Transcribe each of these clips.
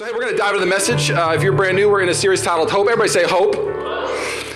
So, hey, we're going to dive into the message. Uh, if you're brand new, we're in a series titled Hope. Everybody say Hope.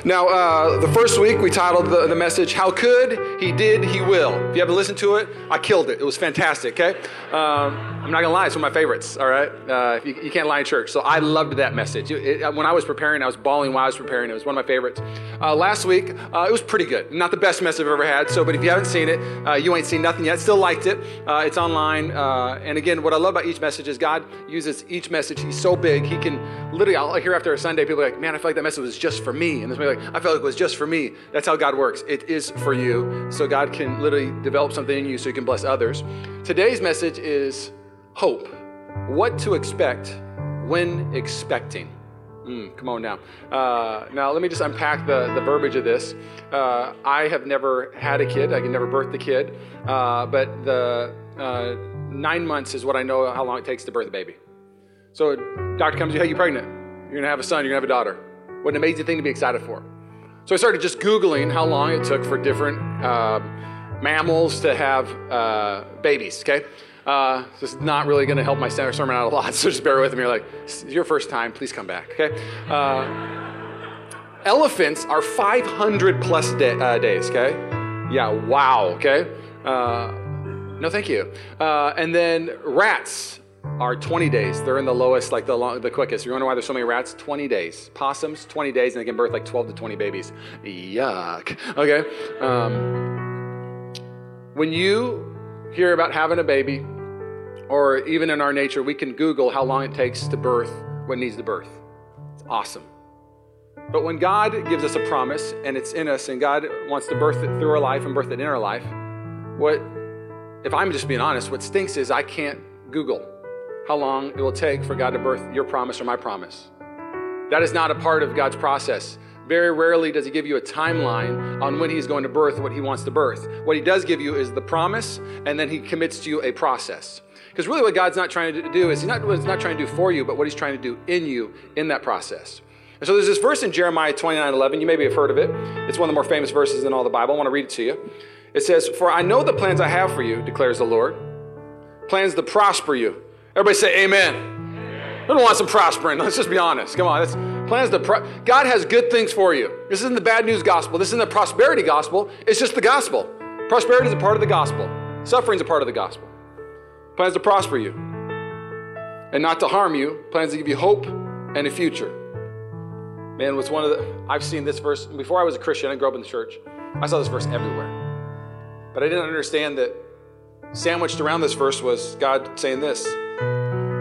Now, uh, the first week we titled the, the, message, How Could He Did, He Will. If you haven't listened to it, I killed it. It was fantastic, okay? Um, I'm not gonna lie, it's one of my favorites, all right? Uh, you, you, can't lie in church. So I loved that message. It, it, when I was preparing, I was bawling while I was preparing. It was one of my favorites. Uh, last week, uh, it was pretty good. Not the best mess I've ever had. So, but if you haven't seen it, uh, you ain't seen nothing yet. Still liked it. Uh, it's online. and again, what I love about each message is God uses each message. He's so big, He can literally, I'll hear after a Sunday, people are like, man, I feel like that message was just for me. And this like, I felt like it was just for me. That's how God works. It is for you. So God can literally develop something in you so you can bless others. Today's message is hope. What to expect when expecting. Mm, come on now. Uh, now, let me just unpack the, the verbiage of this. Uh, I have never had a kid. I can never birth a kid. Uh, but the uh, nine months is what I know how long it takes to birth a baby. So, a doctor comes to you, hey, you're pregnant. You're going to have a son, you're going to have a daughter. What an amazing thing to be excited for. So, I started just Googling how long it took for different uh, mammals to have uh, babies, okay? Uh, this is not really going to help my sermon out a lot, so just bear with me. You're like, your first time, please come back, okay? Uh, elephants are 500 plus uh, days, okay? Yeah, wow, okay? Uh, no, thank you. Uh, and then rats are 20 days. They're in the lowest, like the, long, the quickest. You wonder why there's so many rats? 20 days. Possums, 20 days, and they can birth like 12 to 20 babies. Yuck. Okay? Um, when you hear about having a baby, or even in our nature, we can Google how long it takes to birth what needs to birth. It's awesome. But when God gives us a promise and it's in us and God wants to birth it through our life and birth it in our life, what, if I'm just being honest, what stinks is I can't Google how long it will take for God to birth your promise or my promise. That is not a part of God's process. Very rarely does He give you a timeline on when He's going to birth what He wants to birth. What He does give you is the promise, and then He commits to you a process. Because really, what God's not trying to do is He's not, He's not trying to do for you, but what He's trying to do in you in that process. And so there's this verse in Jeremiah 29 11. You maybe have heard of it. It's one of the more famous verses in all the Bible. I want to read it to you. It says, For I know the plans I have for you, declares the Lord. Plans to prosper you. Everybody say, Amen. I don't want some prospering. Let's just be honest. Come on. That's plans to pro- God has good things for you. This isn't the bad news gospel. This isn't the prosperity gospel. It's just the gospel. Prosperity is a part of the gospel. Suffering is a part of the gospel plans to prosper you and not to harm you, plans to give you hope and a future. Man, was one of the, I've seen this verse, before I was a Christian, I grew up in the church, I saw this verse everywhere. But I didn't understand that sandwiched around this verse was God saying this.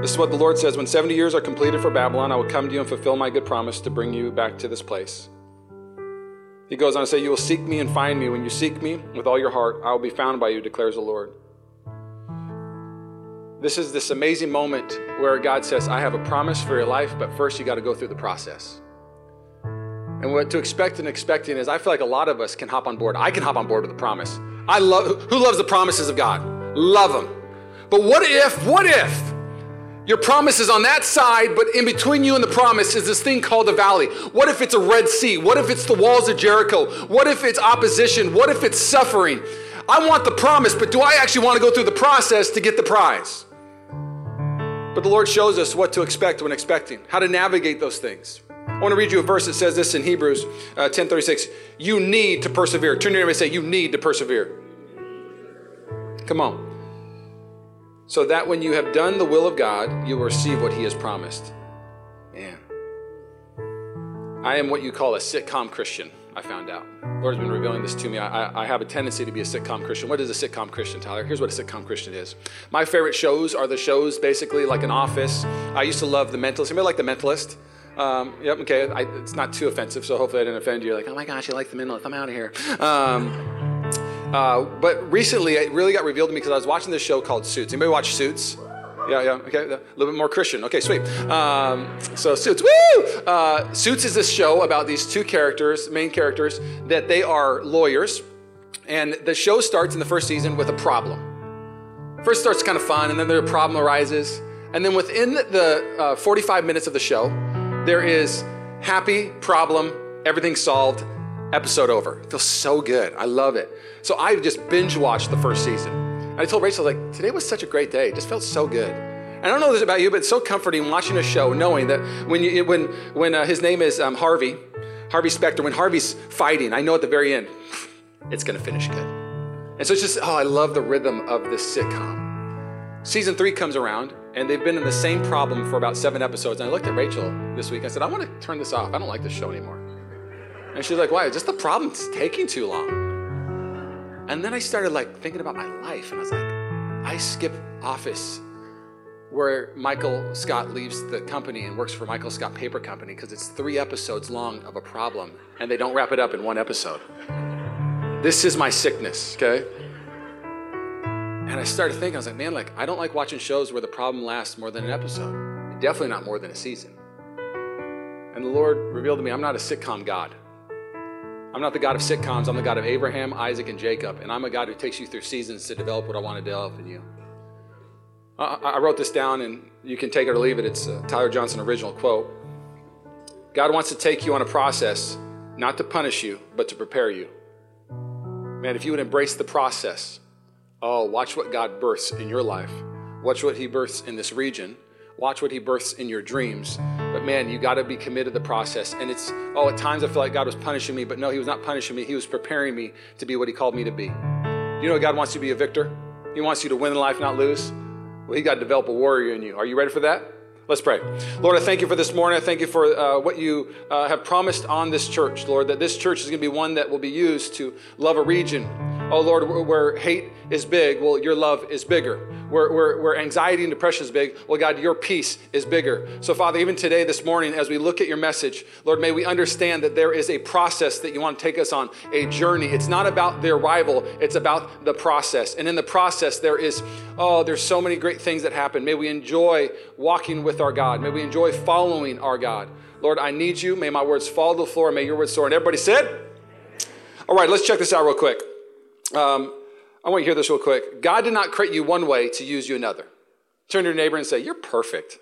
This is what the Lord says When 70 years are completed for Babylon, I will come to you and fulfill my good promise to bring you back to this place. He goes on to say, You will seek me and find me. When you seek me with all your heart, I will be found by you, declares the Lord. This is this amazing moment where God says, I have a promise for your life, but first you got to go through the process. And what to expect and expecting is I feel like a lot of us can hop on board. I can hop on board with the promise. I love who loves the promises of God? Love them. But what if, what if your promise is on that side, but in between you and the promise is this thing called the valley? What if it's a Red Sea? What if it's the walls of Jericho? What if it's opposition? What if it's suffering? I want the promise, but do I actually want to go through the process to get the prize? But the Lord shows us what to expect when expecting, how to navigate those things. I want to read you a verse that says this in Hebrews uh, 10:36. You need to persevere. Turn to your neighbor and say, "You need to persevere." Come on. So that when you have done the will of God, you will receive what He has promised. Man, I am what you call a sitcom Christian. I found out. Lord's been revealing this to me. I, I, have a tendency to be a sitcom Christian. What is a sitcom Christian, Tyler? Here's what a sitcom Christian is. My favorite shows are the shows basically like an office. I used to love The Mentalist. Anybody like The Mentalist? Um, yep, okay. I, it's not too offensive, so hopefully I didn't offend you. You're like, oh my gosh, you like The Mentalist. I'm out of here. Um, uh, but recently, it really got revealed to me because I was watching this show called Suits. Anybody watch Suits? Yeah, yeah, okay, a little bit more Christian. Okay, sweet. Um, so Suits, woo! Uh, Suits is this show about these two characters, main characters, that they are lawyers, and the show starts in the first season with a problem. First starts kind of fun, and then the problem arises, and then within the uh, 45 minutes of the show, there is happy problem, everything solved, episode over. It feels so good. I love it. So I just binge watched the first season. And I told Rachel, like, today was such a great day. It just felt so good. And I don't know this about you, but it's so comforting watching a show knowing that when, you, when, when uh, his name is um, Harvey, Harvey Specter, when Harvey's fighting, I know at the very end, it's going to finish good. And so it's just, oh, I love the rhythm of this sitcom. Season three comes around, and they've been in the same problem for about seven episodes. And I looked at Rachel this week. I said, I want to turn this off. I don't like this show anymore. And she's like, why? Just the problem. It's taking too long. And then I started like thinking about my life, and I was like, I skip office where Michael Scott leaves the company and works for Michael Scott Paper Company because it's three episodes long of a problem, and they don't wrap it up in one episode. This is my sickness, okay? And I started thinking, I was like, man, like, I don't like watching shows where the problem lasts more than an episode. Definitely not more than a season. And the Lord revealed to me, I'm not a sitcom God. I'm not the God of sitcoms. I'm the God of Abraham, Isaac, and Jacob. And I'm a God who takes you through seasons to develop what I want to develop in you. I, wrote this down, and you can take it or leave it. It's a Tyler Johnson original quote. God wants to take you on a process, not to punish you, but to prepare you. Man, if you would embrace the process, oh, watch what God births in your life. Watch what He births in this region. Watch what He births in your dreams. But man, you got to be committed to the process. And it's, oh, at times I feel like God was punishing me, but no, He was not punishing me. He was preparing me to be what He called me to be. You know, God wants you to be a victor. He wants you to win in life, not lose. Well, He got to develop a warrior in you. Are you ready for that? Let's pray. Lord, I thank you for this morning. I thank you for uh, what you uh, have promised on this church, Lord, that this church is going to be one that will be used to love a region. Oh, Lord, where hate is big, well, your love is bigger. Where, where, where anxiety and depression is big, well, God, your peace is bigger. So, Father, even today, this morning, as we look at your message, Lord, may we understand that there is a process that you want to take us on, a journey. It's not about the arrival, it's about the process. And in the process, there is, oh, there's so many great things that happen. May we enjoy walking with our God. May we enjoy following our God. Lord, I need you. May my words fall to the floor. May your words soar. And everybody said, all right, let's check this out real quick. Um, I want you to hear this real quick. God did not create you one way to use you another. Turn to your neighbor and say, You're perfect.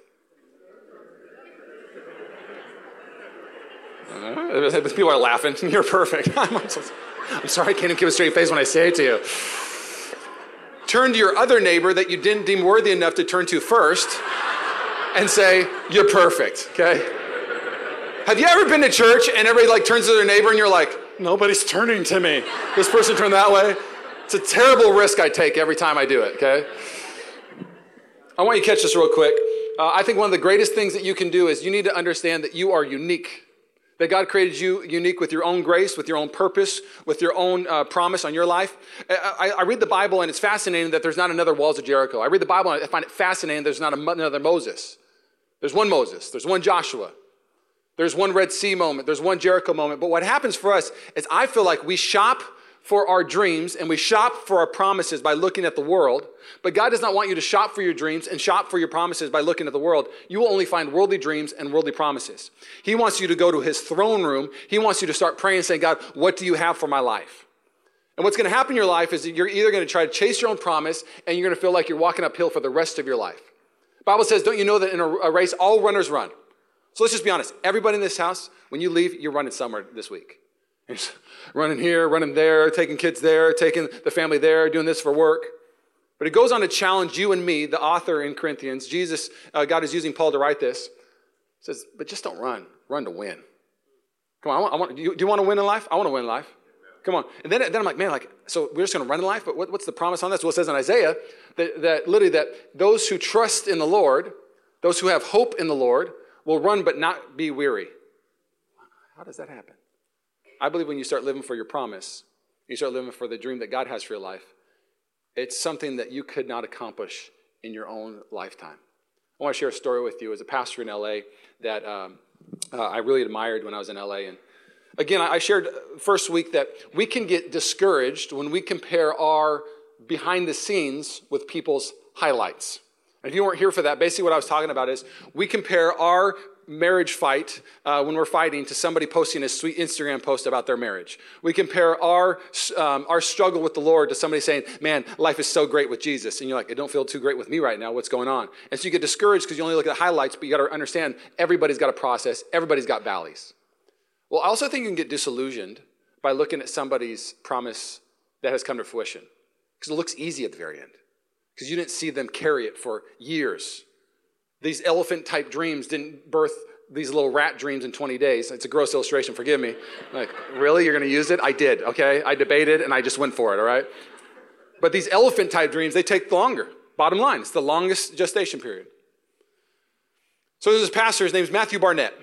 Uh, people are laughing. You're perfect. I'm sorry, I can't even keep a straight face when I say it to you. Turn to your other neighbor that you didn't deem worthy enough to turn to first and say, You're perfect, okay? Have you ever been to church and everybody like turns to their neighbor and you're like, Nobody's turning to me. This person turned that way. It's a terrible risk I take every time I do it, okay? I want you to catch this real quick. Uh, I think one of the greatest things that you can do is you need to understand that you are unique. That God created you unique with your own grace, with your own purpose, with your own uh, promise on your life. I, I, read the Bible and it's fascinating that there's not another walls of Jericho. I read the Bible and I find it fascinating there's not another Moses. There's one Moses, there's one Joshua, there's one Red Sea moment, there's one Jericho moment. But what happens for us is I feel like we shop for our dreams and we shop for our promises by looking at the world. But God does not want you to shop for your dreams and shop for your promises by looking at the world. You will only find worldly dreams and worldly promises. He wants you to go to his throne room. He wants you to start praying and saying, God, what do you have for my life? And what's going to happen in your life is that you're either going to try to chase your own promise and you're going to feel like you're walking uphill for the rest of your life. Bible says, don't you know that in a race, all runners run? So let's just be honest. Everybody in this house, when you leave, you're running somewhere this week. You're running here, running there, taking kids there, taking the family there, doing this for work. But it goes on to challenge you and me, the author in Corinthians. Jesus, uh, God is using Paul to write this. He says, but just don't run. Run to win. Come on, I want, I want do, you, do you want to win in life? I want to win in life. Come on. And then, then I'm like, man, like, so we're just going to run in life, but what, what's the promise on this? Well, it says in Isaiah that, that literally that those who trust in the Lord, those who have hope in the Lord, will run but not be weary. How does that happen? I believe when you start living for your promise, you start living for the dream that God has for your life, it's something that you could not accomplish in your own lifetime. I want to share a story with you as a pastor in LA that um, uh, I really admired when I was in LA. And again, I shared first week that we can get discouraged when we compare our behind the scenes with people's highlights. If you weren't here for that, basically what I was talking about is we compare our marriage fight uh, when we're fighting to somebody posting a sweet Instagram post about their marriage. We compare our, um, our struggle with the Lord to somebody saying, Man, life is so great with Jesus. And you're like, It don't feel too great with me right now. What's going on? And so you get discouraged because you only look at the highlights, but you got to understand everybody's got a process, everybody's got valleys. Well, I also think you can get disillusioned by looking at somebody's promise that has come to fruition because it looks easy at the very end because you didn't see them carry it for years These elephant type dreams didn't birth these little rat dreams in 20 days. It's a gross illustration, forgive me. Like, really? You're going to use it? I did, okay? I debated and I just went for it, all right? But these elephant type dreams, they take longer. Bottom line, it's the longest gestation period. So there's this pastor, his name's Matthew Barnett.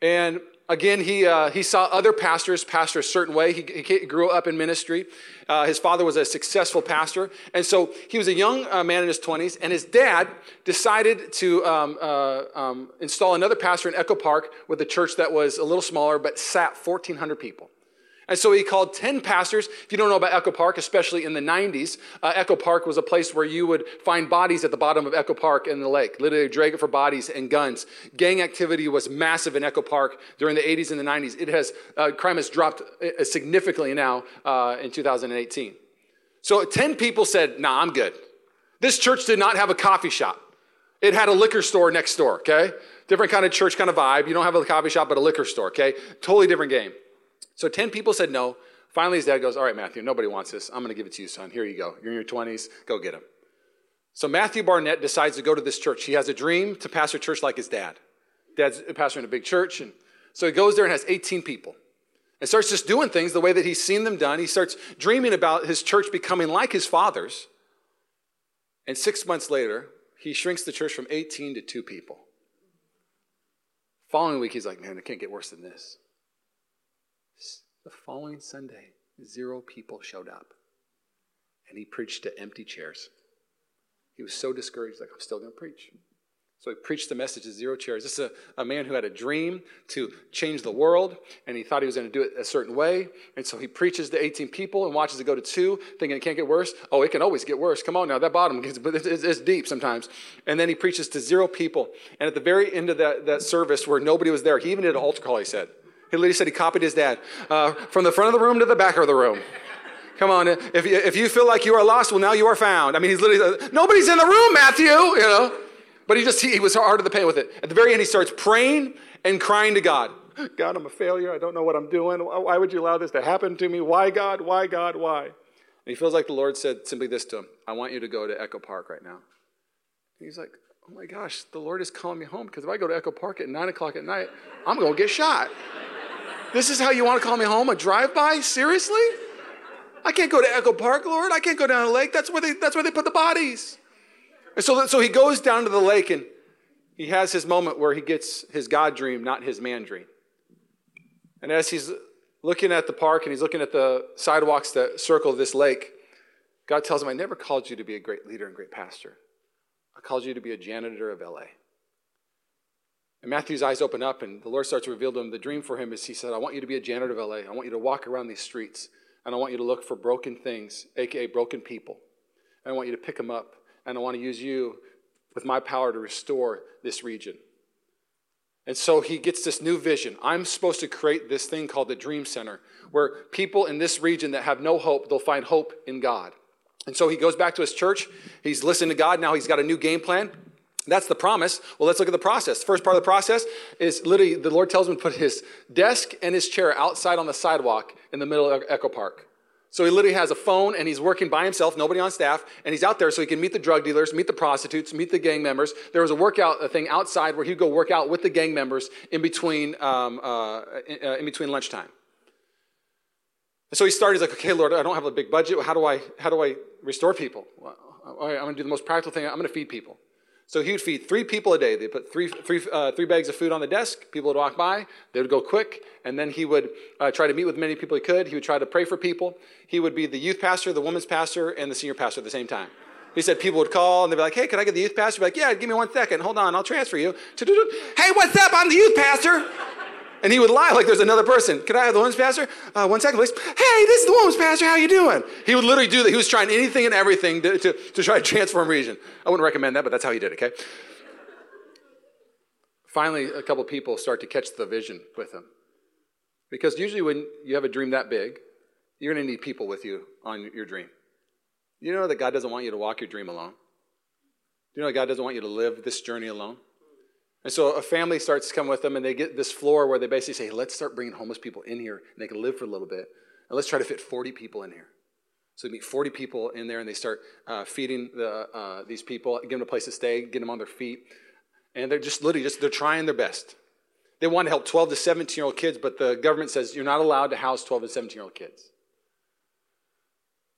And again, he, uh, he saw other pastors pastor a certain way. He, he grew up in ministry. Uh, his father was a successful pastor. And so he was a young uh, man in his 20s, and his dad decided to um, uh, um, install another pastor in Echo Park with a church that was a little smaller but sat 1,400 people. And so he called 10 pastors. If you don't know about Echo Park, especially in the 90s, uh, Echo Park was a place where you would find bodies at the bottom of Echo Park in the lake, literally drag it for bodies and guns. Gang activity was massive in Echo Park during the 80s and the 90s. It has, uh, crime has dropped uh, significantly now uh, in 2018. So 10 people said, nah, I'm good. This church did not have a coffee shop. It had a liquor store next door, okay? Different kind of church kind of vibe. You don't have a coffee shop, but a liquor store, okay? Totally different game. So 10 people said no. Finally, his dad goes, All right, Matthew, nobody wants this. I'm going to give it to you, son. Here you go. You're in your 20s. Go get him. So Matthew Barnett decides to go to this church. He has a dream to pastor a church like his dad. Dad's a pastor in a big church. And so he goes there and has 18 people and starts just doing things the way that he's seen them done. He starts dreaming about his church becoming like his father's. And six months later, he shrinks the church from 18 to two people. Following week, he's like, man, it can't get worse than this. The following Sunday, zero people showed up. And he preached to empty chairs. He was so discouraged, like, I'm still going to preach. So he preached the message to zero chairs. This is a, a man who had a dream to change the world, and he thought he was going to do it a certain way. And so he preaches to 18 people and watches it go to two, thinking it can't get worse. Oh, it can always get worse. Come on now, that bottom gets, it's, it's deep sometimes. And then he preaches to zero people. And at the very end of that, that service, where nobody was there, he even did an altar call, he said. He literally said he copied his dad uh, from the front of the room to the back of the room. Come on, if if you feel like you are lost, well, now you are found. I mean, he's literally, uh, nobody's in the room, Matthew, you know. But he just, he, he was hard to the pain with it. At the very end, he starts praying and crying to God. God, I'm a failure. I don't know what I'm doing. Why would you allow this to happen to me? Why, God? Why, God? Why? And he feels like the Lord said simply this to him I want you to go to Echo Park right now. And he's like, oh my gosh, the Lord is calling me home because if I go to Echo Park at 9 o'clock at night, I'm going to get shot. This is how you want to call me home? A drive-by? Seriously? I can't go to Echo Park, Lord. I can't go down the lake. That's where they, that's where they put the bodies. And so, so he goes down to the lake and he has his moment where he gets his God dream, not his man dream. And as he's looking at the park and he's looking at the sidewalks that circle this lake, God tells him, I never called you to be a great leader and great pastor. I called you to be a janitor of LA. And Matthew's eyes open up, and the Lord starts to reveal to him the dream for him is He said, I want you to be a janitor of LA. I want you to walk around these streets, and I want you to look for broken things, aka broken people. And I want you to pick them up, and I want to use you with my power to restore this region. And so he gets this new vision. I'm supposed to create this thing called the Dream Center, where people in this region that have no hope, they'll find hope in God. And so he goes back to his church. He's listening to God. Now he's got a new game plan. That's the promise. Well, let's look at the process. First part of the process is literally the Lord tells him to put his desk and his chair outside on the sidewalk in the middle of Echo Park. So he literally has a phone and he's working by himself, nobody on staff, and he's out there so he can meet the drug dealers, meet the prostitutes, meet the gang members. There was a workout thing outside where he'd go work out with the gang members in between, um, uh, in, uh, in between lunchtime. And so he started, he's like, okay, Lord, I don't have a big budget. How do I, how do I restore people? Well, I'm going to do the most practical thing. I'm going to feed people. So he would feed three people a day. They put three, three, uh, three bags of food on the desk. People would walk by. They would go quick. And then he would uh, try to meet with many people he could. He would try to pray for people. He would be the youth pastor, the women's pastor, and the senior pastor at the same time. He said people would call and they'd be like, hey, can I get the youth pastor? Be like, yeah, give me one second. Hold on, I'll transfer you. Hey, what's up? I'm the youth pastor. And he would lie like there's another person. Can I have the women's pastor? Uh, one second, please. Hey, this is the women's pastor. How you doing? He would literally do that. He was trying anything and everything to, to, to try to transform region. I wouldn't recommend that, but that's how he did it, okay? Finally, a couple people start to catch the vision with him. Because usually when you have a dream that big, you're going to need people with you on your dream. You know that God doesn't want you to walk your dream alone? You know that God doesn't want you to live this journey alone? And so a family starts to come with them, and they get this floor where they basically say, let's start bringing homeless people in here, and they can live for a little bit. And let's try to fit 40 people in here. So they meet 40 people in there, and they start uh, feeding the, uh, these people, give them a place to stay, get them on their feet. And they're just literally just, they're trying their best. They want to help 12 to 17 year old kids, but the government says you're not allowed to house 12 to 17 year old kids.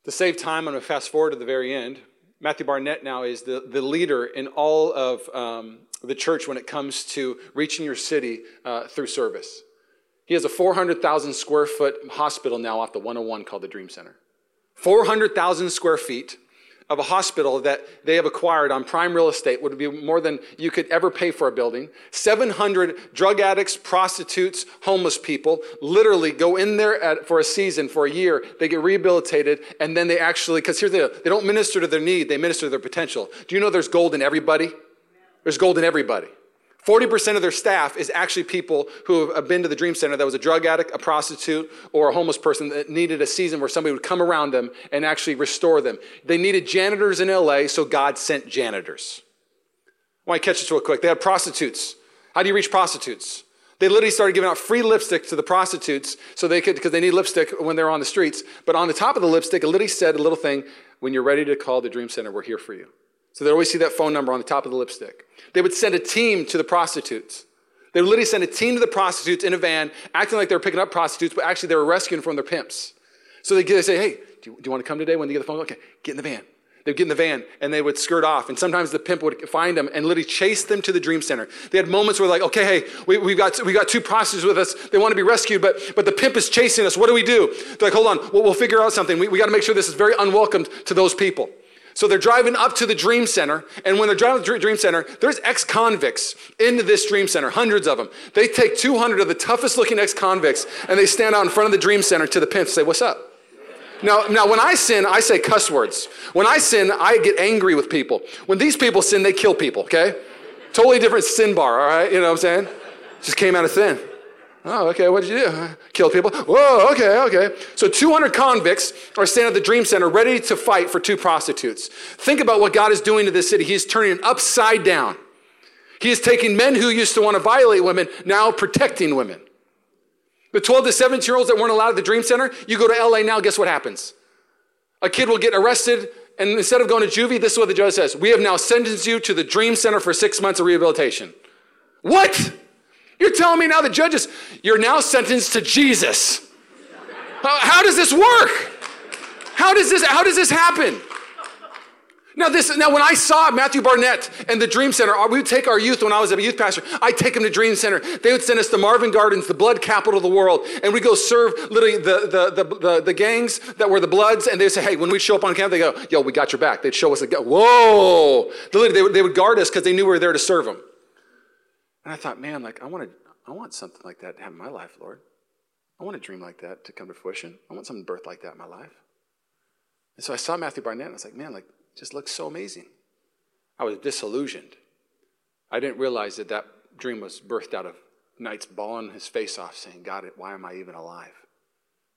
To save time, I'm going to fast forward to the very end. Matthew Barnett now is the, the leader in all of um, the church when it comes to reaching your city uh, through service. He has a 400,000 square foot hospital now off the 101 called the Dream Center. 400,000 square feet of a hospital that they have acquired on prime real estate would be more than you could ever pay for a building. 700 drug addicts, prostitutes, homeless people literally go in there at, for a season, for a year. They get rehabilitated, and then they actually, because here's the they don't minister to their need, they minister to their potential. Do you know there's gold in everybody? There's gold in everybody. 40% of their staff is actually people who have been to the Dream Center that was a drug addict, a prostitute, or a homeless person that needed a season where somebody would come around them and actually restore them. They needed janitors in LA, so God sent janitors. I want to catch this real quick. They had prostitutes. How do you reach prostitutes? They literally started giving out free lipstick to the prostitutes so they could, because they need lipstick when they're on the streets. But on the top of the lipstick, it literally said a little thing when you're ready to call the Dream Center, we're here for you. So they'd always see that phone number on the top of the lipstick. They would send a team to the prostitutes. They would literally send a team to the prostitutes in a van, acting like they were picking up prostitutes, but actually they were rescuing from their pimps. So they would say, hey, do you, do you want to come today when they get the phone? Okay, get in the van. They'd get in the van and they would skirt off. And sometimes the pimp would find them and literally chase them to the dream center. They had moments where like, okay, hey, we, have got, we got two prostitutes with us. They want to be rescued, but, but the pimp is chasing us. What do we do? They're like, hold on, we'll, we'll figure out something. We, we got to make sure this is very unwelcome to those people. So they're driving up to the Dream Center, and when they're driving to the Dream Center, there's ex convicts into this Dream Center, hundreds of them. They take 200 of the toughest looking ex convicts, and they stand out in front of the Dream Center to the pimps and say, What's up? Now, now, when I sin, I say cuss words. When I sin, I get angry with people. When these people sin, they kill people, okay? Totally different sin bar, all right? You know what I'm saying? Just came out of thin. Oh, okay, what did you do? Kill people? Whoa, okay, okay. So 200 convicts are standing at the Dream Center ready to fight for two prostitutes. Think about what God is doing to this city. He is turning it upside down. He is taking men who used to want to violate women, now protecting women. The 12 to 17 year olds that weren't allowed at the Dream Center, you go to LA now, guess what happens? A kid will get arrested, and instead of going to juvie, this is what the judge says We have now sentenced you to the Dream Center for six months of rehabilitation. What? You're telling me now the judges, you're now sentenced to Jesus. How, how does this work? How does this, how does this happen? Now, this, now, when I saw Matthew Barnett and the Dream Center, uh, we would take our youth when I was a youth pastor. I'd take them to Dream Center. They would send us to Marvin Gardens, the blood capital of the world, and we go serve literally the, the, the, the, the gangs that were the Bloods. And they'd say, hey, when we'd show up on camp, they go, yo, we got your back. They'd show us, a, whoa. They would, they would guard us because they knew we were there to serve them. And I thought, man, like I want to, I want something like that to happen in my life, Lord. I want a dream like that to come to fruition. I want something birth like that in my life. And so I saw Matthew Barnett, and I was like, man, like, just looks so amazing. I was disillusioned. I didn't realize that that dream was birthed out of nights bawling his face off, saying, God, why am I even alive?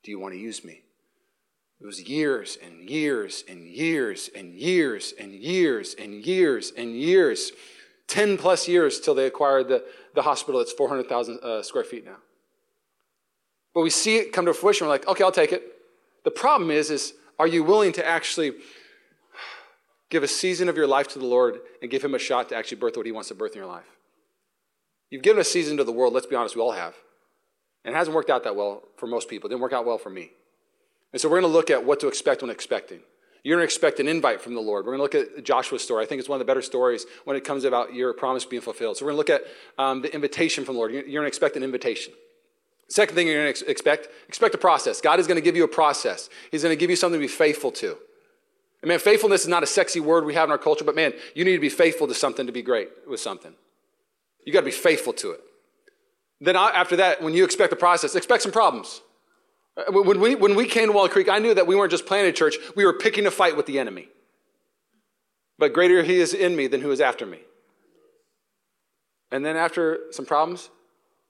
Do you want to use me? It was years and years and years and years and years and years and years and years 10 plus years till they acquired the, the hospital that's 400,000 uh, square feet now. But we see it come to fruition. We're like, okay, I'll take it. The problem is, is are you willing to actually give a season of your life to the Lord and give him a shot to actually birth what he wants to birth in your life? You've given a season to the world, let's be honest, we all have. And it hasn't worked out that well for most people. It didn't work out well for me. And so we're going to look at what to expect when expecting. You're going to expect an invite from the Lord. We're going to look at Joshua's story. I think it's one of the better stories when it comes about your promise being fulfilled. So we're going to look at um, the invitation from the Lord. You're, going to expect an invitation. Second thing you're going to expect, expect a process. God is going to give you a process. He's going to give you something to be faithful to. And man, faithfulness is not a sexy word we have in our culture, but man, you need to be faithful to something to be great with something. You got to be faithful to it. Then after that, when you expect the process, expect some problems. Uh, when we, when we came to Walnut Creek, I knew that we weren't just planting a church, we were picking a fight with the enemy. But greater he is in me than who is after me. And then after some problems,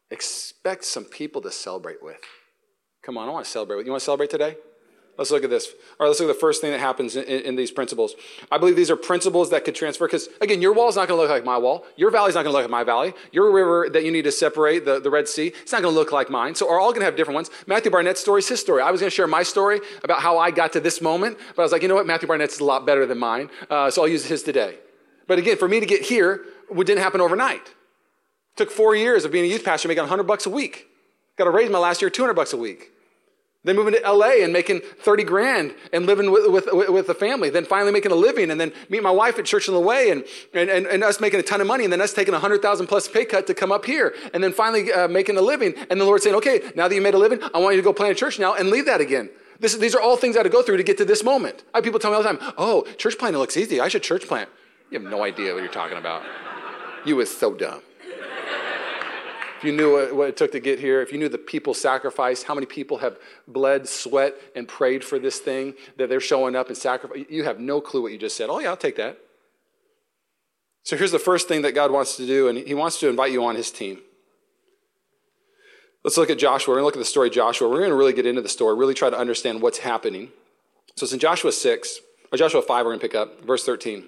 expect some people to celebrate with. Come on, I want to celebrate with. You want to celebrate today? Let's look at this. All right, let's look at the first thing that happens in, in these principles. I believe these are principles that could transfer because, again, your wall is not going to look like my wall. Your valley is not going to look like my valley. Your river that you need to separate, the, the Red Sea, it's not going to look like mine. So we're all going to have different ones. Matthew Barnett's story is his story. I was going to share my story about how I got to this moment, but I was like, you know what? Matthew Barnett's is a lot better than mine. Uh, so I'll use his today. But again, for me to get here, it didn't happen overnight. It took four years of being a youth pastor, making 100 bucks a week. Got to raise my last year 200 bucks a week. Then moving to LA and making 30 grand and living with, with, with the family. Then finally making a living and then meet my wife at Church on the Way and, and, and, and us making a ton of money and then us taking a 100,000 plus pay cut to come up here and then finally uh, making a living. And the Lord saying, okay, now that you made a living, I want you to go plant a church now and leave that again. This, these are all things I had to go through to get to this moment. I people tell me all the time, oh, church planting looks easy. I should church plant. You have no idea what you're talking about. You was so dumb. If you knew what it took to get here, if you knew the people sacrificed, how many people have bled, sweat, and prayed for this thing that they're showing up and sacrifice, you have no clue what you just said. Oh, yeah, I'll take that. So here's the first thing that God wants to do, and He wants to invite you on His team. Let's look at Joshua. We're going to look at the story Joshua. We're going to really get into the story, really try to understand what's happening. So it's in Joshua 6, or Joshua 5, we're going to pick up, verse 13.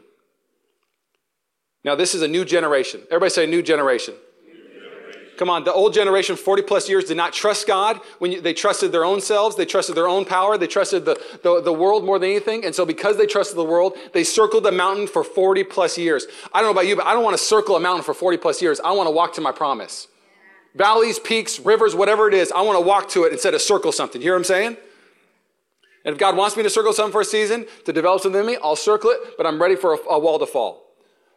Now, this is a new generation. Everybody say, new generation. Come on, the old generation, 40 plus years, did not trust God. When you, they trusted their own selves, they trusted their own power, they trusted the, the, the, world more than anything. And so, because they trusted the world, they circled the mountain for 40 plus years. I don't know about you, but I don't want to circle a mountain for 40 plus years. I want to walk to my promise. Valleys, peaks, rivers, whatever it is, I want to walk to it instead of circle something. You hear what I'm saying? And if God wants me to circle something for a season to develop something in me, I'll circle it, but I'm ready for a, a wall to fall.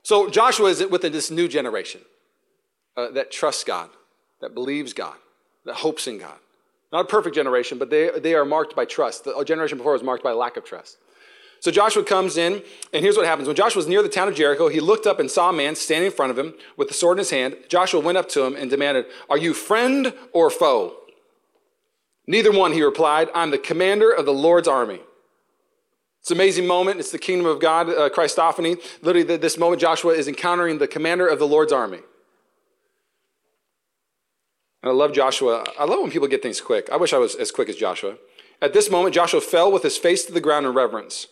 So Joshua is within this new generation uh, that trusts God, that believes God, that hopes in God. Not a perfect generation, but they, they are marked by trust. The generation before was marked by lack of trust. So Joshua comes in, and here's what happens. When Joshua was near the town of Jericho, he looked up and saw a man standing in front of him with the sword in his hand. Joshua went up to him and demanded, Are you friend or foe? Neither one, he replied. I'm the commander of the Lord's army. It's an amazing moment. It's the kingdom of God, uh, Christophany. Literally, this moment, Joshua is encountering the commander of the Lord's army. And I love Joshua. I love when people get things quick. I wish I was as quick as Joshua. At this moment, Joshua fell with his face to the ground in reverence.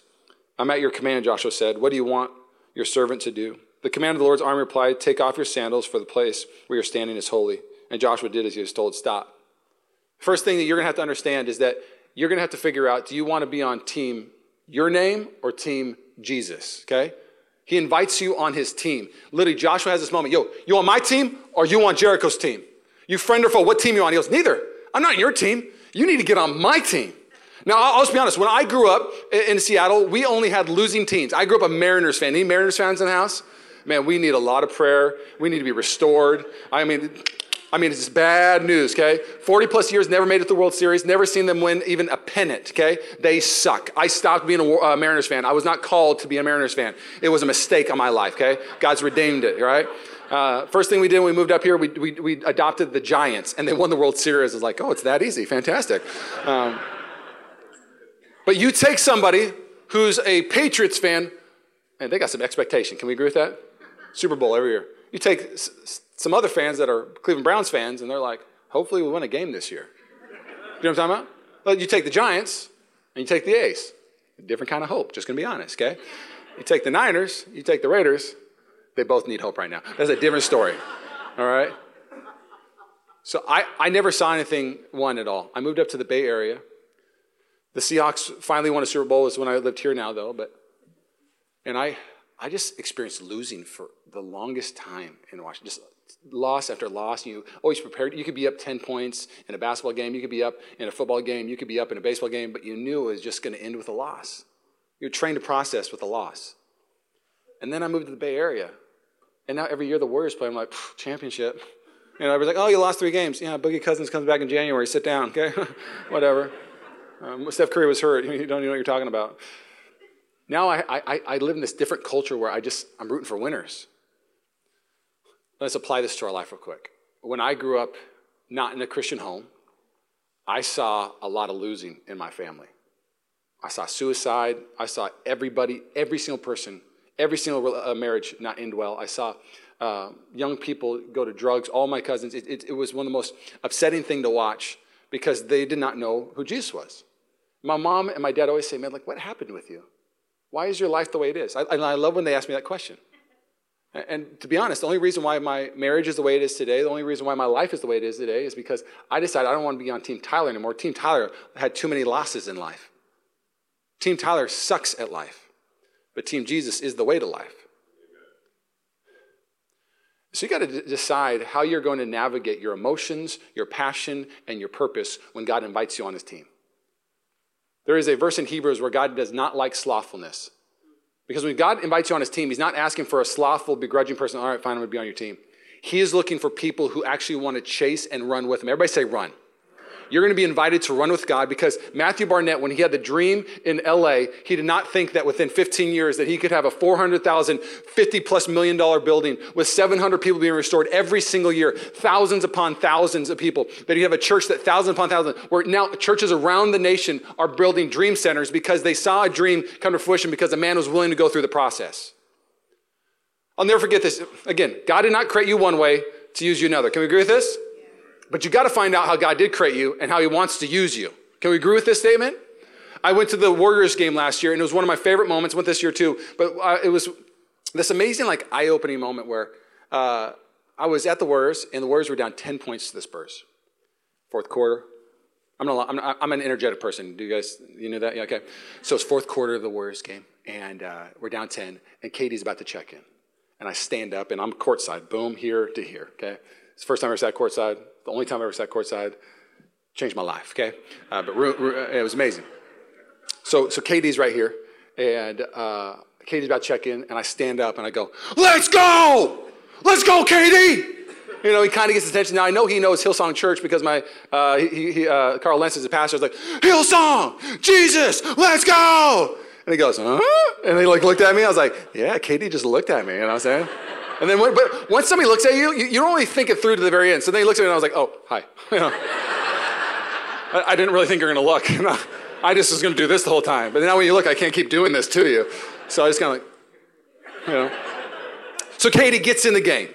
I'm at your command, Joshua said. What do you want your servant to do? The command of the Lord's army replied, Take off your sandals, for the place where you're standing is holy. And Joshua did as he was told, Stop. First thing that you're going to have to understand is that you're going to have to figure out do you want to be on team your name or team Jesus? Okay? He invites you on his team. Literally, Joshua has this moment Yo, you on my team or you on Jericho's team? You friend or foe, what team you on? He goes, Neither. I'm not your team. You need to get on my team. Now, I'll, just be honest. When I grew up in Seattle, we only had losing teams. I grew up a Mariners fan. Any Mariners fans in the house? Man, we need a lot of prayer. We need to be restored. I mean, I mean, it's bad news, okay? 40 plus years, never made it to the World Series, never seen them win even a pennant, okay? They suck. I stopped being a uh, Mariners fan. I was not called to be a Mariners fan. It was a mistake on my life, okay? God's redeemed it, right? Uh, first thing we did when we moved up here, we, we, we, adopted the Giants, and they won the World Series. It's like, oh, it's that easy. Fantastic. Um, but you take somebody who's a Patriots fan, and they got some expectation. Can we agree with that? Super Bowl every year. You take s- some other fans that are Cleveland Browns fans, and they're like, hopefully we win a game this year. You know what I'm talking about? Well, you take the Giants, and you take the A's. Different kind of hope, just gonna be honest, okay? You take the Niners, you take the Raiders, they both need hope right now. That's a different story, all right? So I, I never saw anything one at all. I moved up to the Bay Area. The Seahawks finally won a Super Bowl. Is when I lived here now, though. But and I I just experienced losing for the longest time in Washington. Just loss after loss. You always prepared. You could be up ten points in a basketball game. You could be up in a football game. You could be up in a baseball game. But you knew it was just going to end with a loss. You're trained to process with a loss. And then I moved to the Bay Area, and now every year the Warriors play. I'm like championship. And I was like, oh, you lost three games. Yeah, Boogie Cousins comes back in January. Sit down, okay? Whatever. Um, Steph Curry was hurt. You don't even know what you're talking about. Now I, I, I live in this different culture where I just, I'm rooting for winners. Let's apply this to our life real quick. When I grew up not in a Christian home, I saw a lot of losing in my family. I saw suicide. I saw everybody, every single person, every single uh, marriage not end well. I saw uh, young people go to drugs. All my cousins. It, it, it was one of the most upsetting thing to watch because they did not know who Jesus was. My mom and my dad always say, man, like, what happened with you? Why is your life the way it is? I, and I love when they ask me that question. And to be honest, the only reason why my marriage is the way it is today, the only reason why my life is the way it is today is because I decided I don't want to be on Team Tyler anymore. Team Tyler had too many losses in life. Team Tyler sucks at life, but Team Jesus is the way to life. So you got to d- decide how you're going to navigate your emotions, your passion, and your purpose when God invites you on his team. There is a verse in Hebrews where God does not like slothfulness. Because when God invites you on his team, he's not asking for a slothful, begrudging person, all right, fine, I'm going to be on your team. He is looking for people who actually want to chase and run with him. Everybody say run. You're going to be invited to run with God because Matthew Barnett, when he had the dream in LA, he did not think that within 15 years that he could have a 400,000, 50 plus million dollar building with 700 people being restored every single year, thousands upon thousands of people. That he'd have a church that thousands upon thousands, where now churches around the nation are building dream centers because they saw a dream come to fruition because a man was willing to go through the process. I'll never forget this. Again, God did not create you one way to use you another. Can we agree with this? But you got to find out how God did create you and how He wants to use you. Can we agree with this statement? I went to the Warriors game last year, and it was one of my favorite moments. Went this year too, but uh, it was this amazing, like eye-opening moment where uh, I was at the Warriors, and the Warriors were down ten points to the Spurs. Fourth quarter. I'm, I'm, I'm an energetic person. Do you guys, you know that? Yeah, okay. So it's fourth quarter of the Warriors game, and uh, we're down 10, and KD's about to check in. And I stand up, and I'm courtside, boom, here to here, okay? It's the first time I ever sat courtside the only time I ever sat courtside, changed my life, okay? Uh, but it was amazing. So, so KD's right here, and uh, KD's about to check in, and I stand up and I go, Let's go! Let's go, KD! You know, he kind of gets attention. Now, I know he knows Hillsong Church because my, uh, he, he, uh, Carl Lentz is a pastor. I was like, Hillsong, Jesus, let's go! And he goes, huh? And he like looked at me. I was like, yeah, KD just looked at me. You know what I'm saying? And then, when, but once somebody looks at you, you, you, don't really think it through to the very end. So then he looks at me and I was like, oh, hi. I, I, didn't really think you were going to look. I just was going to do this the whole time. But now when you look, I can't keep doing this to you. So I just kind of like, you know. So KD gets in the game.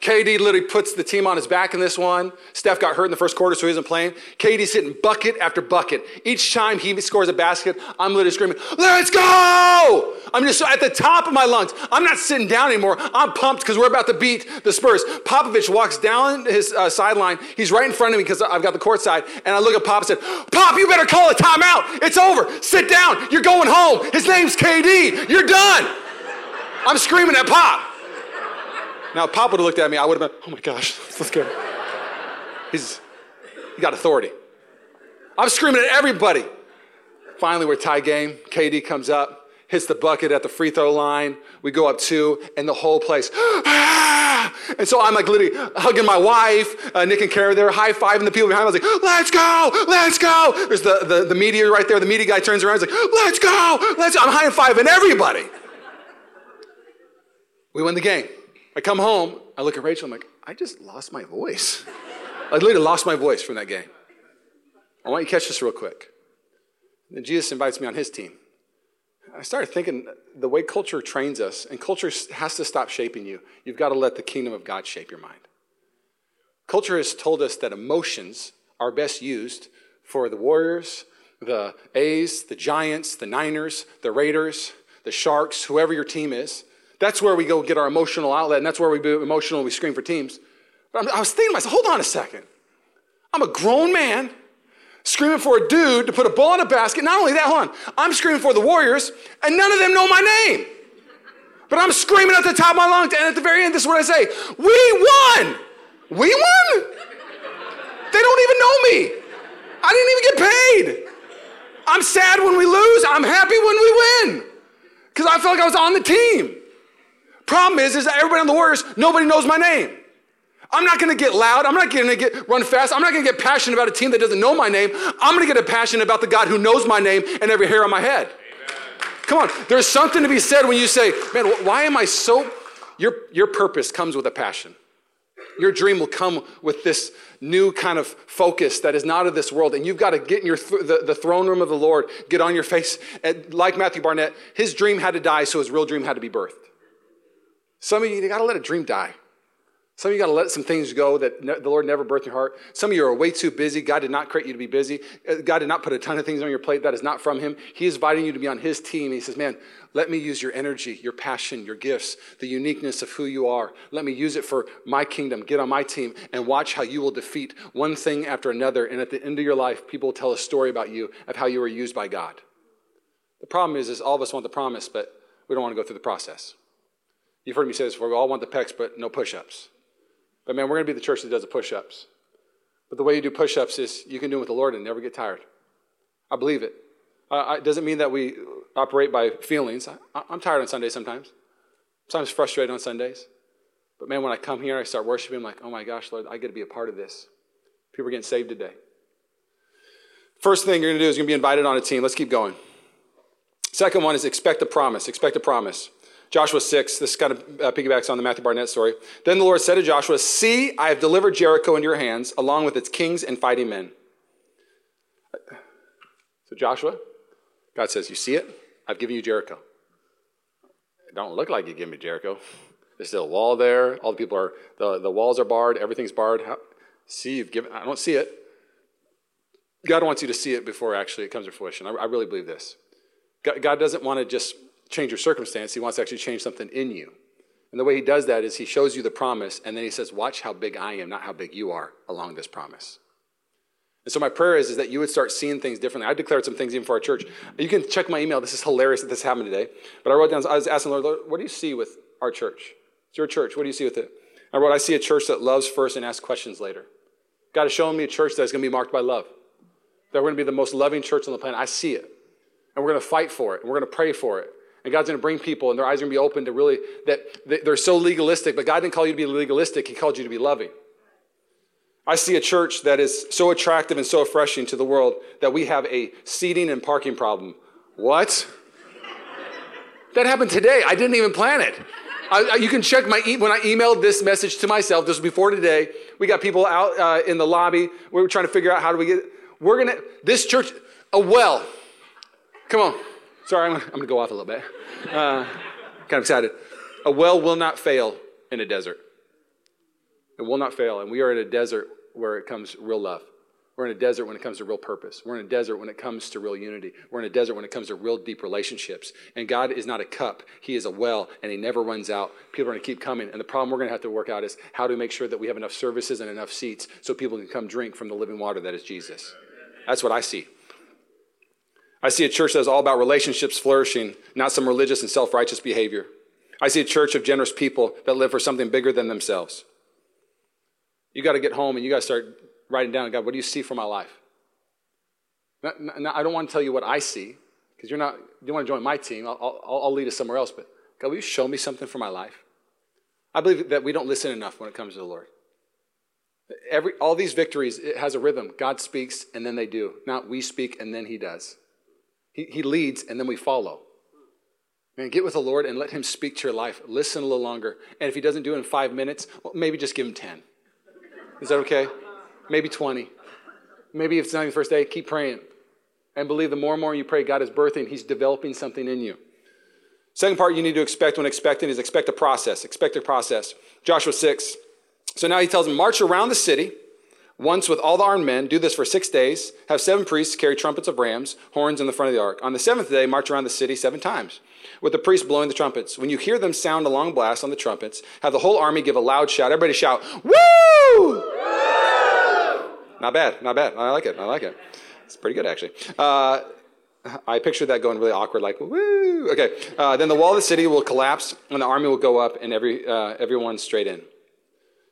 KD literally puts the team on his back in this one. Steph got hurt in the first quarter, so he isn't playing. KD's hitting bucket after bucket. Each time he scores a basket, I'm literally screaming, Let's go! I'm just at the top of my lungs. I'm not sitting down anymore. I'm pumped because we're about to beat the Spurs. Popovich walks down his uh, sideline. He's right in front of me because I've got the court side. And I look at Pop and said, Pop, you better call a timeout. It's over. Sit down. You're going home. His name's KD. You're done. I'm screaming at Pop. Now, if Pop would have looked at me, I would have been, oh my gosh, let's go. He's he got authority. I'm screaming at everybody. Finally, we're tie game. KD comes up, hits the bucket at the free throw line. We go up two, and the whole place. Ah! And so I'm like literally hugging my wife, uh, Nick and Karen. They're high fiving the people behind me. I was like, let's go, let's go. There's the, the, the media right there. The media guy turns around. He's like, let's go, let's go. I'm high fiving everybody. We win the game. I come home, I look at Rachel, I'm like, I just lost my voice. I literally lost my voice from that game. I want you to catch this real quick. Then Jesus invites me on his team. I started thinking the way culture trains us, and culture has to stop shaping you. You've got to let the kingdom of God shape your mind. Culture has told us that emotions are best used for the Warriors, the A's, the Giants, the Niners, the Raiders, the Sharks, whoever your team is. That's where we go get our emotional outlet, and that's where we be emotional we scream for teams. But I was thinking to myself, hold on a second. I'm a grown man screaming for a dude to put a ball in a basket. Not only that, hold on, I'm screaming for the Warriors, and none of them know my name. But I'm screaming at the top of my lungs, and at the very end, this is what I say We won! We won? They don't even know me. I didn't even get paid. I'm sad when we lose, I'm happy when we win. Because I felt like I was on the team. Problem is, is that everybody on the Warriors, nobody knows my name. I'm not going to get loud. I'm not going to get run fast. I'm not going to get passionate about a team that doesn't know my name. I'm going to get a passionate about the God who knows my name and every hair on my head. Amen. Come on, there's something to be said when you say, "Man, why am I so?" Your your purpose comes with a passion. Your dream will come with this new kind of focus that is not of this world. And you've got to get in your th- the, the, throne room of the Lord, get on your face. And like Matthew Barnett, his dream had to die, so his real dream had to be birthed. Some of you, you got to let a dream die. Some of you got to let some things go that ne- the Lord never birthed in your heart. Some of you are way too busy. God did not create you to be busy. Uh, God did not put a ton of things on your plate that is not from Him. He is inviting you to be on His team. He says, Man, let me use your energy, your passion, your gifts, the uniqueness of who you are. Let me use it for my kingdom. Get on my team and watch how you will defeat one thing after another. And at the end of your life, people will tell a story about you of how you were used by God. The problem is, is all of us want the promise, but we don't want to go through the process. You've heard me say this before. We all want the pecs, but no push ups. But man, we're going to be the church that does the push ups. But the way you do push ups is you can do it with the Lord and never get tired. I believe it. Uh, it doesn't mean that we operate by feelings. I, am tired on Sundays sometimes. Sometimes frustrated on Sundays. But man, when I come here, I start worshiping, I'm like, oh my gosh, Lord, I get to be a part of this. People are getting saved today. First thing you're going to do is you're going to be invited on a team. Let's keep going. Second one is expect a promise. Expect a promise. Joshua 6, this kind of uh, piggybacks on the Matthew Barnett story. Then the Lord said to Joshua, See, I have delivered Jericho into your hands, along with its kings and fighting men. So, Joshua, God says, You see it? I've given you Jericho. It don't look like you give me Jericho. There's still a wall there. All the people are, the, the walls are barred. Everything's barred. How, see, you've given, I don't see it. God wants you to see it before actually it comes to fruition. I, I really believe this. God, God doesn't want to just change your circumstance, He wants to actually change something in you. And the way He does that is He shows you the promise, and then He says, Watch how big I am, not how big you are along this promise. And so my prayer is, is that you would start seeing things differently. I declared some things even for our church. You can check my email. This is hilarious that this happened today. But I wrote down, I was asking Lord, Lord, what do you see with our church? It's your church. What do you see with it? I wrote, I see a church that loves first and asks questions later. God is showing me a church that's going to be marked by love. That we're going to be the most loving church on the planet. I see it. And we're going to fight for it. And we're going to pray for it. And God's going to bring people, and their eyes are going to be open to really, that they're so legalistic, but God didn't call you to be legalistic, He called you to be loving. I see a church that is so attractive and so refreshing to the world that we have a seating and parking problem. What? that happened today. I didn't even plan it. I, you can check my e- when I emailed this message to myself. This was before today. We got people out uh, in the lobby. We were trying to figure out how do we get. We're gonna this church a well. Come on. Sorry, I'm I'm gonna go off a little bit. Uh, kind of excited. A well will not fail in a desert. It will not fail, and we are in a desert where it comes real love. We're in a desert when it comes to real purpose. We're in a desert when it comes to real unity. We're in a desert when it comes to real deep relationships. And God is not a cup, He is a well, and He never runs out. People are going to keep coming. And the problem we're going to have to work out is how do we make sure that we have enough services and enough seats so people can come drink from the living water that is Jesus. That's what I see. I see a church that is all about relationships flourishing, not some religious and self righteous behavior. I see a church of generous people that live for something bigger than themselves. You got to get home and you got to start writing down, God, what do you see for my life? I don't want to tell you what I see, because you're not, you want to join my team, I'll, I'll, I'll lead us somewhere else, but God, will you show me something for my life? I believe that we don't listen enough when it comes to the Lord. Every, all these victories, it has a rhythm. God speaks and then they do. Not we speak and then he does. He, he leads and then we follow. Man, get with the Lord and let him speak to your life. Listen a little longer. And if he doesn't do it in five minutes, well, maybe just give him 10. Is that okay? maybe 20. Maybe if it's not your first day, keep praying. And believe the more and more you pray, God is birthing, He's developing something in you. Second part you need to expect when expecting is expect a process. Expect a process. Joshua 6. So now he tells them, march around the city once with all the armed men. Do this for six days. Have seven priests carry trumpets of rams, horns in the front of the ark. On the seventh day, march around the city seven times, with the priests blowing the trumpets. When you hear them sound a long blast on the trumpets, have the whole army give a loud shout. Everybody shout, Woo! Not bad, not bad. I like it. I like it. It's pretty good, actually. Uh, I pictured that going really awkward, like woo. Okay. Uh, then the wall of the city will collapse, and the army will go up, and every uh, everyone straight in.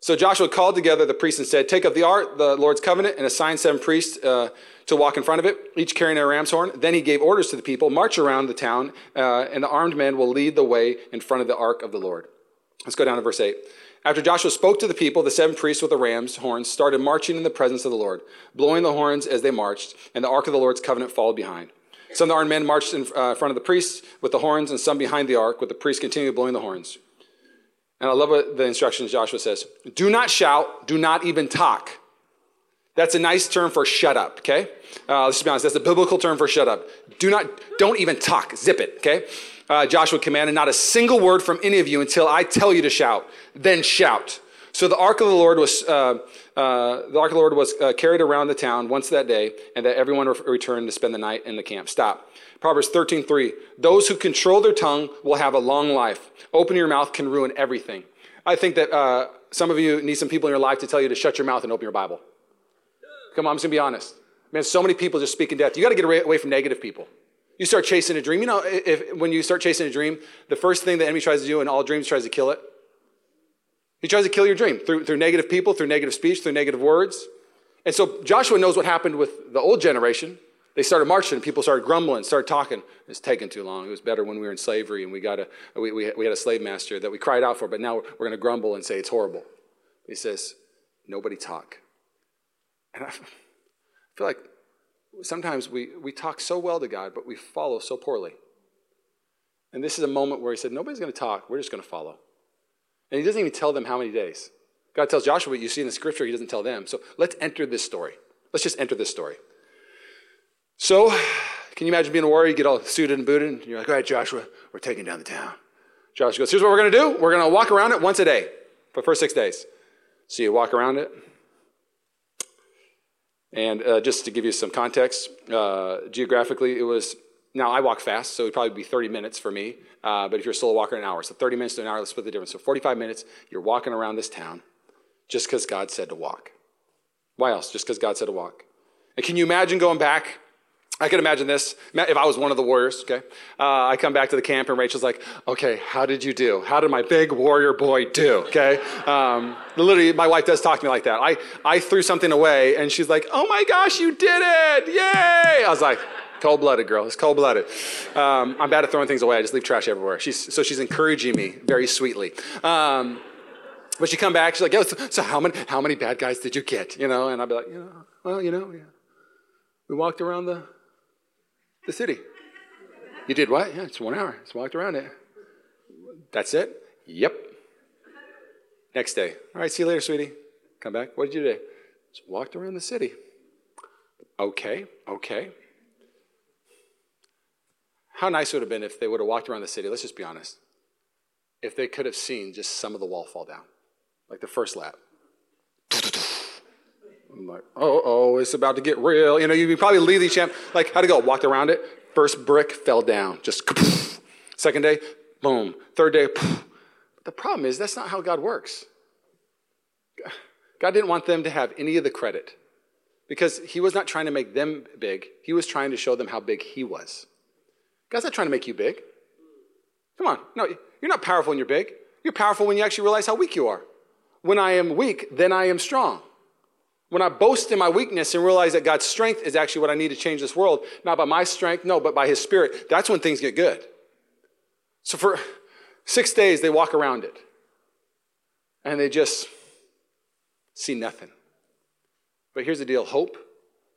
So Joshua called together the priests and said, "Take up the ark, the Lord's covenant, and assign seven priests uh, to walk in front of it, each carrying a ram's horn." Then he gave orders to the people: March around the town, uh, and the armed men will lead the way in front of the ark of the Lord. Let's go down to verse eight. After Joshua spoke to the people, the seven priests with the ram's horns started marching in the presence of the Lord, blowing the horns as they marched, and the ark of the Lord's covenant followed behind. Some of the armed men marched in uh, front of the priests with the horns, and some behind the ark, with the priests continuing blowing the horns. And I love what the instructions Joshua says Do not shout, do not even talk. That's a nice term for shut up, okay? Uh, let's be honest, that's a biblical term for shut up. Do not, don't even talk, zip it, okay? uh, Joshua commanded, not a single word from any of you until I tell you to shout. Then shout. So the ark of the Lord was uh, uh, the ark of the Lord was uh, carried around the town once that day, and that everyone re- returned to spend the night in the camp. Stop. Proverbs 13:3. Those who control their tongue will have a long life. Open your mouth can ruin everything. I think that uh, some of you need some people in your life to tell you to shut your mouth and open your Bible. Come on, I'm just gonna be honest. Man, so many people just speaking death. You got to get away from negative people. You start chasing a dream. You know, if, when you start chasing a dream, the first thing the enemy tries to do in all dreams tries to kill it. He tries to kill your dream through, through negative people, through negative speech, through negative words. And so Joshua knows what happened with the old generation. They started marching, people started grumbling, started talking. It's taking too long. It was better when we were in slavery and we, got a, we, we, we had a slave master that we cried out for, but now we're going to grumble and say it's horrible. He says, Nobody talk. And I feel like sometimes we, we talk so well to God, but we follow so poorly. And this is a moment where he said, Nobody's going to talk. We're just going to follow. And he doesn't even tell them how many days. God tells Joshua what you see in the scripture, he doesn't tell them. So let's enter this story. Let's just enter this story. So, can you imagine being a warrior? You get all suited and booted, and you're like, all right, Joshua, we're taking down the town. Joshua goes, here's what we're going to do. We're going to walk around it once a day for the first six days. So you walk around it. And uh, just to give you some context, uh, geographically, it was now I walk fast, so it'd probably be 30 minutes for me. Uh, but if you're a slow walker, an hour. So 30 minutes to an hour, let's split the difference. So 45 minutes, you're walking around this town just because God said to walk. Why else? Just because God said to walk. And can you imagine going back I can imagine this. If I was one of the warriors, okay, uh, I come back to the camp and Rachel's like, okay, how did you do? How did my big warrior boy do? Okay. Um, literally, my wife does talk to me like that. I, I threw something away and she's like, oh my gosh, you did it. Yay. I was like, cold blooded, girl. It's cold blooded. Um, I'm bad at throwing things away. I just leave trash everywhere. She's, so she's encouraging me very sweetly. Um, but she come back, she's like, "Yo, so, so how many how many bad guys did you get? You know, and I'd be like, you know, well, you know, yeah. we walked around the the city. You did what? Yeah, it's one hour. Just walked around it. That's it? Yep. Next day. All right, see you later, sweetie. Come back. What did you do? Just walked around the city. Okay, okay. How nice it would have been if they would have walked around the city? Let's just be honest. If they could have seen just some of the wall fall down, like the first lap. Like, oh, oh, it's about to get real. You know, you probably leave the champ, like, how'd it go? Walked around it. First brick fell down. Just, second day, boom. Third day, the problem is that's not how God works. God didn't want them to have any of the credit because He was not trying to make them big. He was trying to show them how big He was. God's not trying to make you big. Come on. No, you're not powerful when you're big. You're powerful when you actually realize how weak you are. When I am weak, then I am strong. When I boast in my weakness and realize that God's strength is actually what I need to change this world, not by my strength, no, but by His Spirit, that's when things get good. So for six days, they walk around it and they just see nothing. But here's the deal hope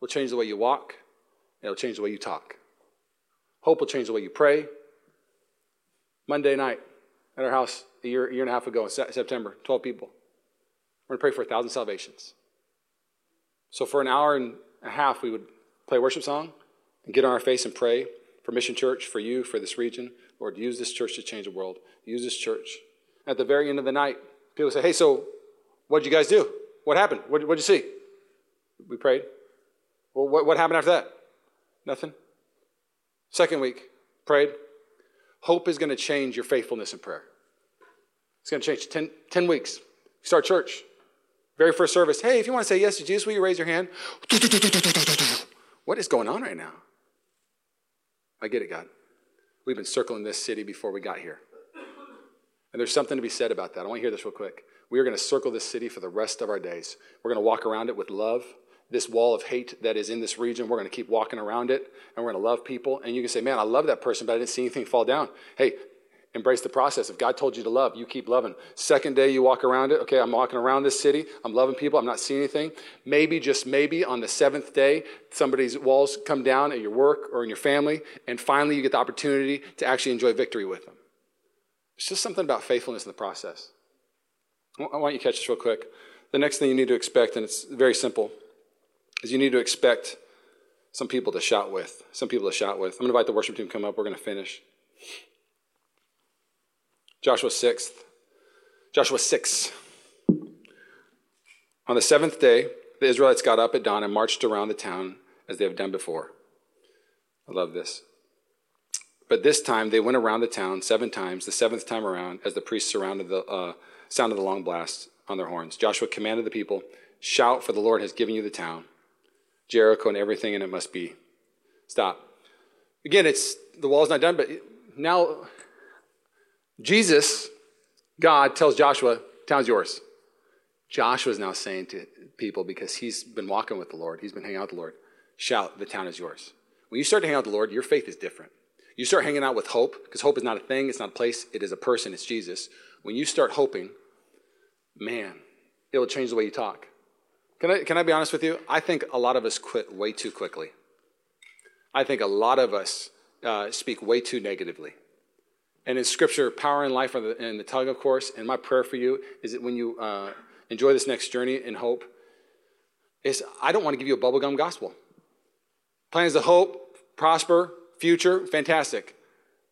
will change the way you walk, it'll change the way you talk. Hope will change the way you pray. Monday night at our house, a year, year and a half ago in September, 12 people. We're going to pray for a thousand salvations. So for an hour and a half, we would play a worship song and get on our face and pray for Mission Church, for you, for this region. Lord, use this church to change the world. Use this church. At the very end of the night, people say, Hey, so what'd you guys do? What happened? What, what'd you see? We prayed. Well, what, what happened after that? Nothing. Second week, prayed. Hope is going to change your faithfulness in prayer. It's going to change 10, 10 weeks. Start church. Very first service, hey, if you want to say yes to Jesus, will you raise your hand? What is going on right now? I get it, God. We've been circling this city before we got here. And there's something to be said about that. I want to hear this real quick. We are going to circle this city for the rest of our days. We're going to walk around it with love. This wall of hate that is in this region, we're going to keep walking around it and we're going to love people. And you can say, man, I love that person, but I didn't see anything fall down. Hey, Embrace the process. If God told you to love, you keep loving. Second day you walk around it, okay, I'm walking around this city, I'm loving people, I'm not seeing anything. Maybe, just maybe, on the seventh day, somebody's walls come down at your work or in your family, and finally you get the opportunity to actually enjoy victory with them. It's just something about faithfulness in the process. I want you to catch this real quick. The next thing you need to expect, and it's very simple, is you need to expect some people to shout with. Some people to shout with. I'm going to invite the worship team to come up. We're going to finish. Joshua 6. Joshua 6. On the seventh day, the Israelites got up at dawn and marched around the town as they have done before. I love this. But this time they went around the town seven times, the seventh time around, as the priests surrounded the uh, sound of the long blast on their horns. Joshua commanded the people, Shout, for the Lord has given you the town, Jericho and everything in it must be. Stop. Again, it's the wall's not done, but now Jesus, God, tells Joshua, town's yours. Joshua's now saying to people, because he's been walking with the Lord, he's been hanging out with the Lord, shout, the town is yours. When you start to hang out with the Lord, your faith is different. You start hanging out with hope, because hope is not a thing, it's not a place, it is a person, it's Jesus. When you start hoping, man, it will change the way you talk. Can I, can I be honest with you? I think a lot of us quit way too quickly. I think a lot of us uh, speak way too negatively. And in Scripture, power and life are the, in the tongue, of course. And my prayer for you is that when you uh, enjoy this next journey in hope, is I don't want to give you a bubblegum gospel. Plans to hope, prosper, future, fantastic.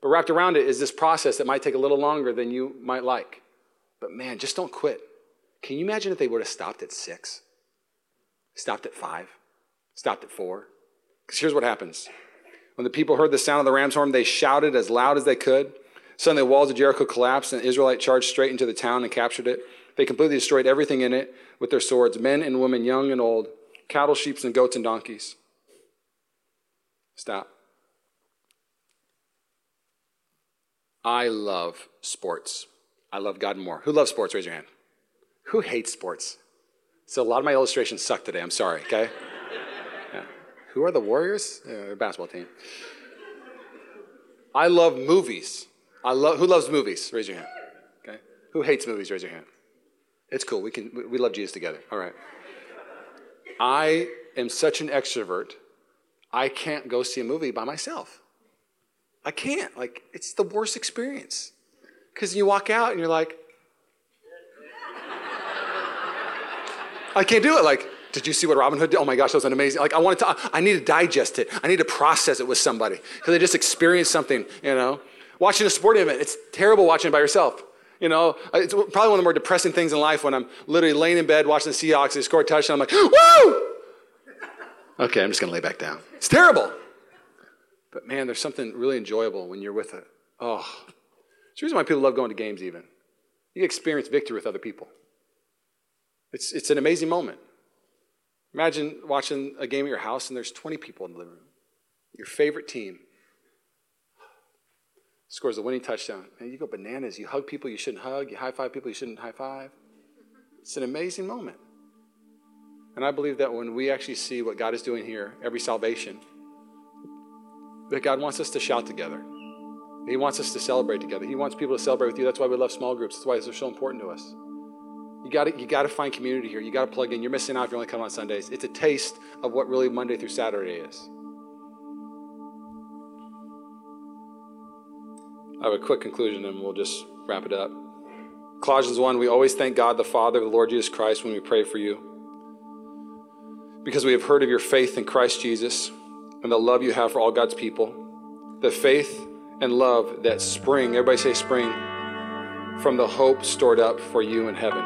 But wrapped around it is this process that might take a little longer than you might like. But man, just don't quit. Can you imagine if they would have stopped at six? Stopped at five? Stopped at four? Because here's what happens. When the people heard the sound of the ram's horn, they shouted as loud as they could. Suddenly, the walls of Jericho collapsed, and the Israelite charged straight into the town and captured it. They completely destroyed everything in it with their swords men and women, young and old, cattle, sheep, and goats and donkeys. Stop. I love sports. I love God more. Who loves sports? Raise your hand. Who hates sports? So a lot of my illustrations suck today. I'm sorry, okay? Yeah. Who are the Warriors? Uh, basketball team. I love movies. I love who loves movies? Raise your hand. Okay. Who hates movies? Raise your hand. It's cool. We can we love Jesus together. All right. I am such an extrovert. I can't go see a movie by myself. I can't. Like it's the worst experience. Cuz you walk out and you're like I can't do it. Like, did you see what Robin Hood did? Oh my gosh, that was an amazing. Like, I wanted to, I need to digest it. I need to process it with somebody because I just experienced something, you know. Watching a sporting event, it's terrible watching it by yourself. You know, it's probably one of the more depressing things in life when I'm literally laying in bed watching the Seahawks, they score a touchdown, I'm like, woo! Okay, I'm just gonna lay back down. It's terrible. But man, there's something really enjoyable when you're with it. Oh, it's the reason why people love going to games even. You experience victory with other people. It's, it's an amazing moment. Imagine watching a game at your house and there's 20 people in the living room. Your favorite team scores a winning touchdown. And you go bananas. You hug people you shouldn't hug. You high five people you shouldn't high five. It's an amazing moment. And I believe that when we actually see what God is doing here, every salvation, that God wants us to shout together. He wants us to celebrate together. He wants people to celebrate with you. That's why we love small groups. That's why they're so important to us. You got you got to find community here. You got to plug in. You're missing out if you only come on Sundays. It's a taste of what really Monday through Saturday is. I have a quick conclusion and we'll just wrap it up. Colossians 1 We always thank God the Father the Lord Jesus Christ when we pray for you. Because we have heard of your faith in Christ Jesus and the love you have for all God's people, the faith and love that spring, everybody say spring, from the hope stored up for you in heaven.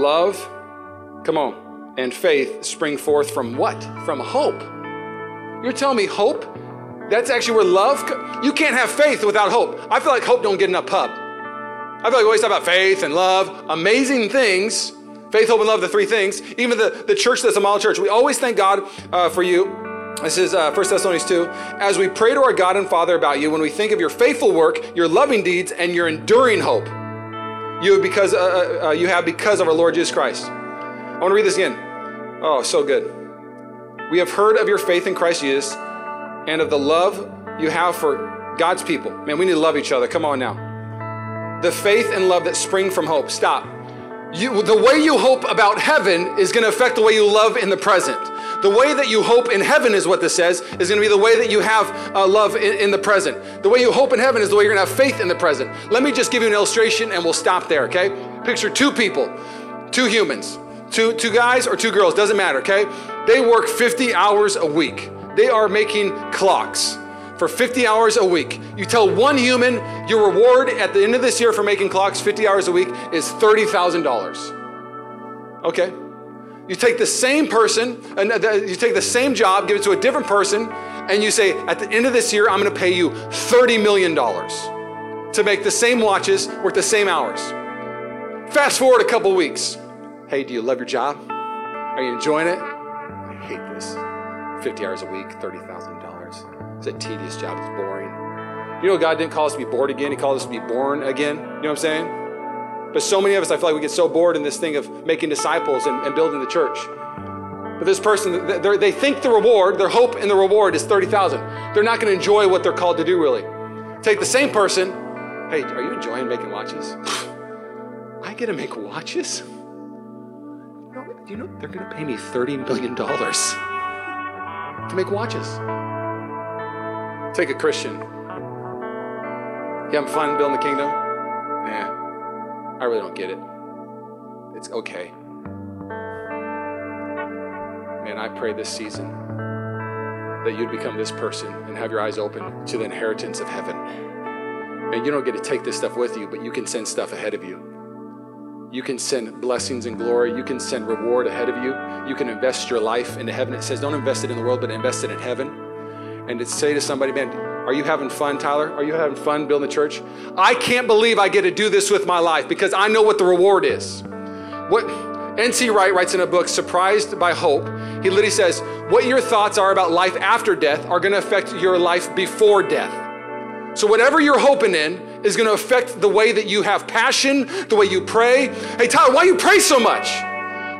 Love, come on, and faith spring forth from what? From hope. You're telling me hope? That's actually where love. You can't have faith without hope. I feel like hope don't get enough pub. I feel like we always talk about faith and love, amazing things. Faith, hope, and love, the three things. Even the, the church that's a model church. We always thank God uh, for you. This is uh, 1 Thessalonians 2. As we pray to our God and Father about you, when we think of your faithful work, your loving deeds, and your enduring hope, you because, uh, uh, uh, you have because of our Lord Jesus Christ. I want to read this again. Oh, so good. We have heard of your faith in Christ Jesus and of the love you have for God's people. Man, we need to love each other. Come on now. The faith and love that spring from hope. Stop. You, the way you hope about heaven is going to affect the way you love in the present. The way that you hope in heaven is what this says, is going to be the way that you have uh, love in, in, the present. The way you hope in heaven is the way you're going to have faith in the present. Let me just give you an illustration and we'll stop there, okay? Picture two people, two humans, two, two guys or two girls, doesn't matter, okay? They work 50 hours a week. They are making clocks for 50 hours a week. You tell one human your reward at the end of this year for making clocks 50 hours a week is $30,000. Okay? You take the same person, and uh, you take the same job, give it to a different person, and you say, at the end of this year, I'm going to pay you $30 million to make the same watches, work the same hours. Fast forward a couple weeks. Hey, do you love your job? Are you enjoying it? I hate this. 50 hours a week, $30,000. It's a tedious job. It's boring. You know, God didn't call us to be bored again. He called us to be born again. You know what I'm saying? But so many of us, I feel like we get so bored in this thing of making disciples and, and building the church. But this person, they think the reward, their hope in the reward is 30,000. They're not going to enjoy what they're called to do, really. Take the same person, hey, are you enjoying making watches? I get to make watches? Do you know they're going to pay me $30 million to make watches? Take a Christian. You having fun building the kingdom? Yeah. I really don't get it. It's okay. Man, I pray this season that you'd become this person and have your eyes open to the inheritance of heaven. And you don't get to take this stuff with you, but you can send stuff ahead of you. You can send blessings and glory. You can send reward ahead of you. You can invest your life into heaven. It says, don't invest it in the world, but invest it in heaven. And to say to somebody, man, are you having fun, Tyler? Are you having fun building the church? I can't believe I get to do this with my life because I know what the reward is. What N.T. Wright writes in a book, Surprised by Hope. He literally says, What your thoughts are about life after death are going to affect your life before death. So, whatever you're hoping in is going to affect the way that you have passion, the way you pray. Hey, Tyler, why you pray so much?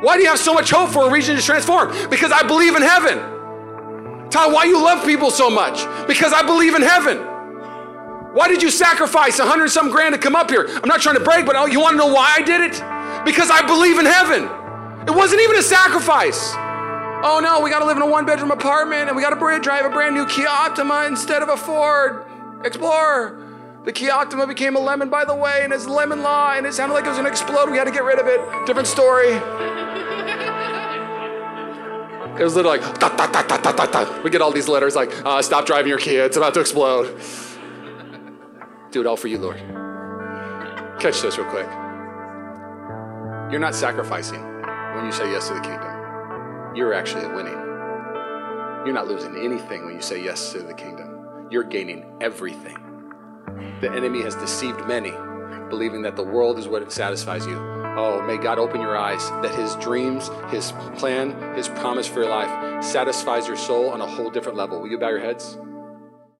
Why do you have so much hope for a region to transform? Because I believe in heaven. Ty, why you love people so much? Because I believe in heaven. Why did you sacrifice a hundred some grand to come up here? I'm not trying to brag, but you want to know why I did it? Because I believe in heaven. It wasn't even a sacrifice. Oh no, we got to live in a one bedroom apartment and we got to drive a brand new Kia Optima instead of a Ford Explorer. The Kia Optima became a lemon, by the way, and it's lemon law, and it sounded like it was to explode. We had to get rid of it. Different story. It was literally like, da, da, da. we get all these letters like, uh, stop driving your Kia, it's about to explode. Do it all for you, Lord. Catch this real quick. You're not sacrificing when you say yes to the kingdom. You're actually winning. You're not losing anything when you say yes to the kingdom. You're gaining everything. The enemy has deceived many, believing that the world is what satisfies you. Oh, may God open your eyes that His dreams, His plan, His promise for your life satisfies your soul on a whole different level. Will you bow your heads?